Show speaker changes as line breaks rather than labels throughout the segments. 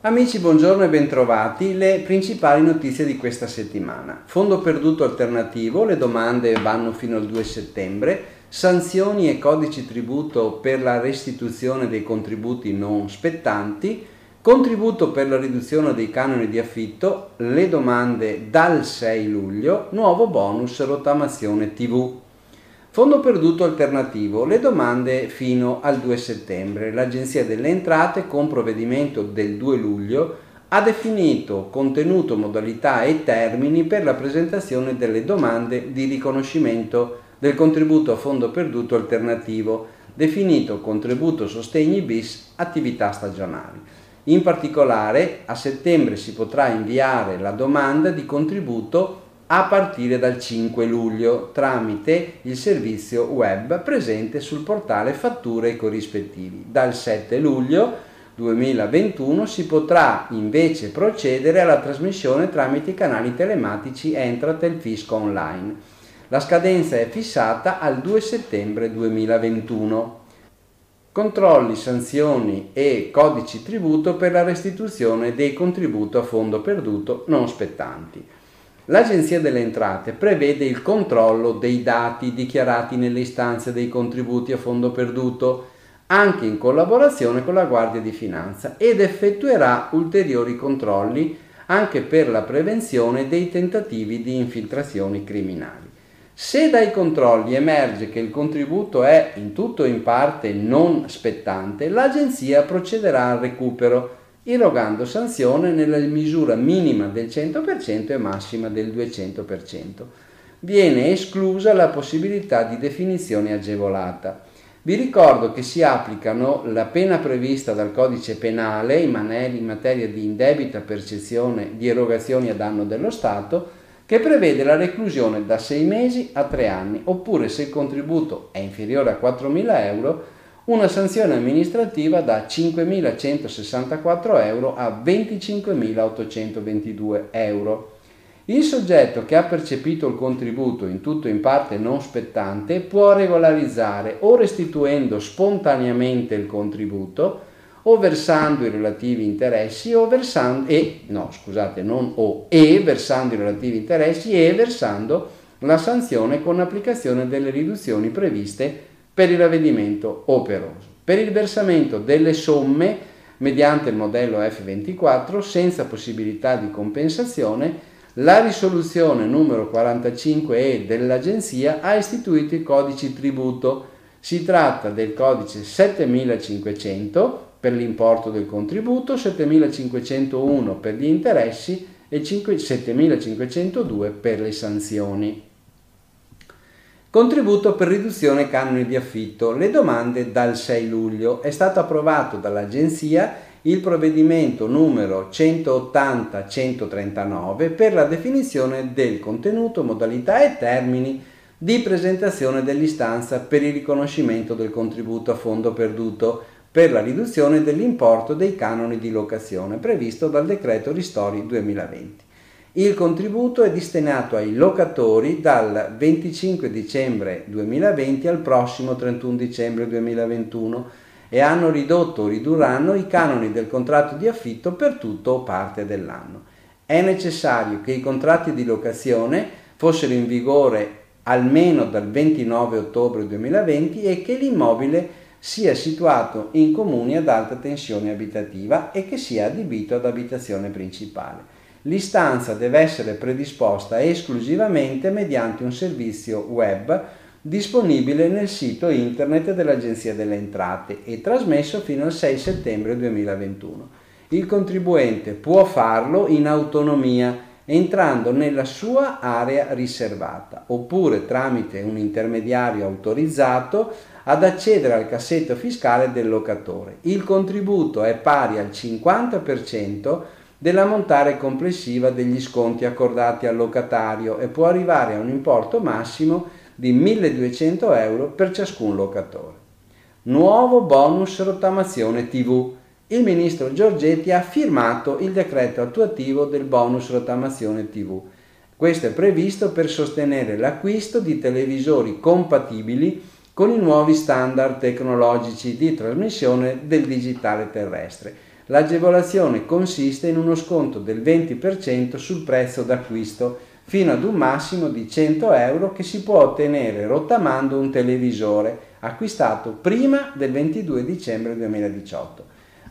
Amici, buongiorno e bentrovati. Le principali notizie di questa settimana. Fondo perduto alternativo, le domande vanno fino al 2 settembre. Sanzioni e codici tributo per la restituzione dei contributi non spettanti. Contributo per la riduzione dei canoni di affitto, le domande dal 6 luglio, nuovo bonus rottamazione TV. Fondo perduto alternativo, le domande fino al 2 settembre. L'Agenzia delle Entrate con provvedimento del 2 luglio ha definito contenuto, modalità e termini per la presentazione delle domande di riconoscimento del contributo a fondo perduto alternativo, definito contributo sostegni bis attività stagionali. In particolare a settembre si potrà inviare la domanda di contributo a partire dal 5 luglio tramite il servizio web presente sul portale fatture e corrispettivi. Dal 7 luglio 2021 si potrà invece procedere alla trasmissione tramite i canali telematici Entratel Fisco Online. La scadenza è fissata al 2 settembre 2021. Controlli, sanzioni e codici tributo per la restituzione dei contributi a fondo perduto non spettanti. L'Agenzia delle Entrate prevede il controllo dei dati dichiarati nelle istanze dei contributi a fondo perduto, anche in collaborazione con la Guardia di Finanza, ed effettuerà ulteriori controlli anche per la prevenzione dei tentativi di infiltrazioni criminali. Se dai controlli emerge che il contributo è in tutto o in parte non spettante, l'Agenzia procederà al recupero erogando sanzione nella misura minima del 100% e massima del 200%. Viene esclusa la possibilità di definizione agevolata. Vi ricordo che si applicano la pena prevista dal codice penale in materia di indebita percezione di erogazioni a danno dello Stato, che prevede la reclusione da 6 mesi a 3 anni, oppure se il contributo è inferiore a 4.000 euro, una sanzione amministrativa da 5.164 euro a 25.822 euro. Il soggetto che ha percepito il contributo in tutto o in parte non spettante può regolarizzare o restituendo spontaneamente il contributo o versando i relativi interessi o versando e no, scusate, non o e versando i relativi interessi e versando la sanzione con applicazione delle riduzioni previste per il ravvedimento operoso. Per il versamento delle somme mediante il modello F24 senza possibilità di compensazione, la risoluzione numero 45E dell'Agenzia ha istituito i codici tributo. Si tratta del codice 7500 per l'importo del contributo, 7501 per gli interessi e 7502 per le sanzioni. Contributo per riduzione canoni di affitto. Le domande dal 6 luglio. È stato approvato dall'Agenzia il provvedimento numero 180-139 per la definizione del contenuto, modalità e termini di presentazione dell'istanza per il riconoscimento del contributo a fondo perduto per la riduzione dell'importo dei canoni di locazione previsto dal decreto Ristori 2020. Il contributo è destinato ai locatori dal 25 dicembre 2020 al prossimo 31 dicembre 2021 e hanno ridotto o ridurranno i canoni del contratto di affitto per tutto o parte dell'anno. È necessario che i contratti di locazione fossero in vigore almeno dal 29 ottobre 2020 e che l'immobile sia situato in comuni ad alta tensione abitativa e che sia adibito ad abitazione principale. L'istanza deve essere predisposta esclusivamente mediante un servizio web disponibile nel sito internet dell'Agenzia delle Entrate e trasmesso fino al 6 settembre 2021. Il contribuente può farlo in autonomia entrando nella sua area riservata oppure tramite un intermediario autorizzato ad accedere al cassetto fiscale del locatore. Il contributo è pari al 50% dell'ammontare complessiva degli sconti accordati al locatario e può arrivare a un importo massimo di 1200 euro per ciascun locatore. Nuovo bonus rottamazione TV. Il ministro Giorgetti ha firmato il decreto attuativo del bonus rottamazione TV. Questo è previsto per sostenere l'acquisto di televisori compatibili con i nuovi standard tecnologici di trasmissione del digitale terrestre. L'agevolazione consiste in uno sconto del 20% sul prezzo d'acquisto fino ad un massimo di 100 euro che si può ottenere rottamando un televisore acquistato prima del 22 dicembre 2018.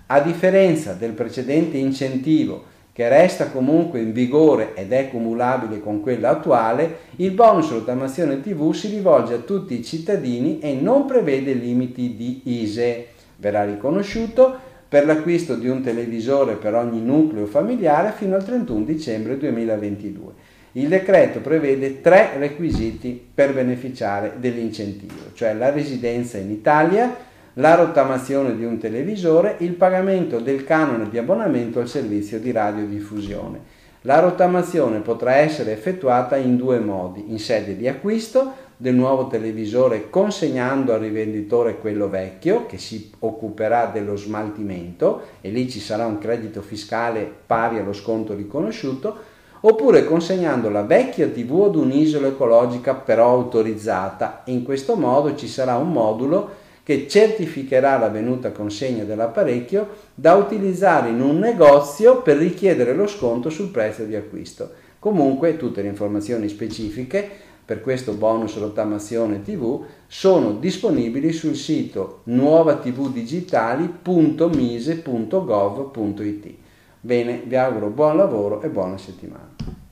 A differenza del precedente incentivo che resta comunque in vigore ed è cumulabile con quello attuale, il bonus rottamazione TV si rivolge a tutti i cittadini e non prevede limiti di ISE. Verrà riconosciuto per l'acquisto di un televisore per ogni nucleo familiare fino al 31 dicembre 2022. Il decreto prevede tre requisiti per beneficiare dell'incentivo, cioè la residenza in Italia, la rottamazione di un televisore, il pagamento del canone di abbonamento al servizio di radiodiffusione. La rottamazione potrà essere effettuata in due modi, in sede di acquisto del nuovo televisore consegnando al rivenditore quello vecchio che si occuperà dello smaltimento e lì ci sarà un credito fiscale pari allo sconto riconosciuto, oppure consegnando la vecchia TV ad un'isola ecologica però autorizzata. In questo modo ci sarà un modulo che certificherà la venuta consegna dell'apparecchio da utilizzare in un negozio per richiedere lo sconto sul prezzo di acquisto. Comunque tutte le informazioni specifiche per questo bonus rottamazione TV sono disponibili sul sito nuovatvdigitali.mise.gov.it. Bene, vi auguro buon lavoro e buona settimana.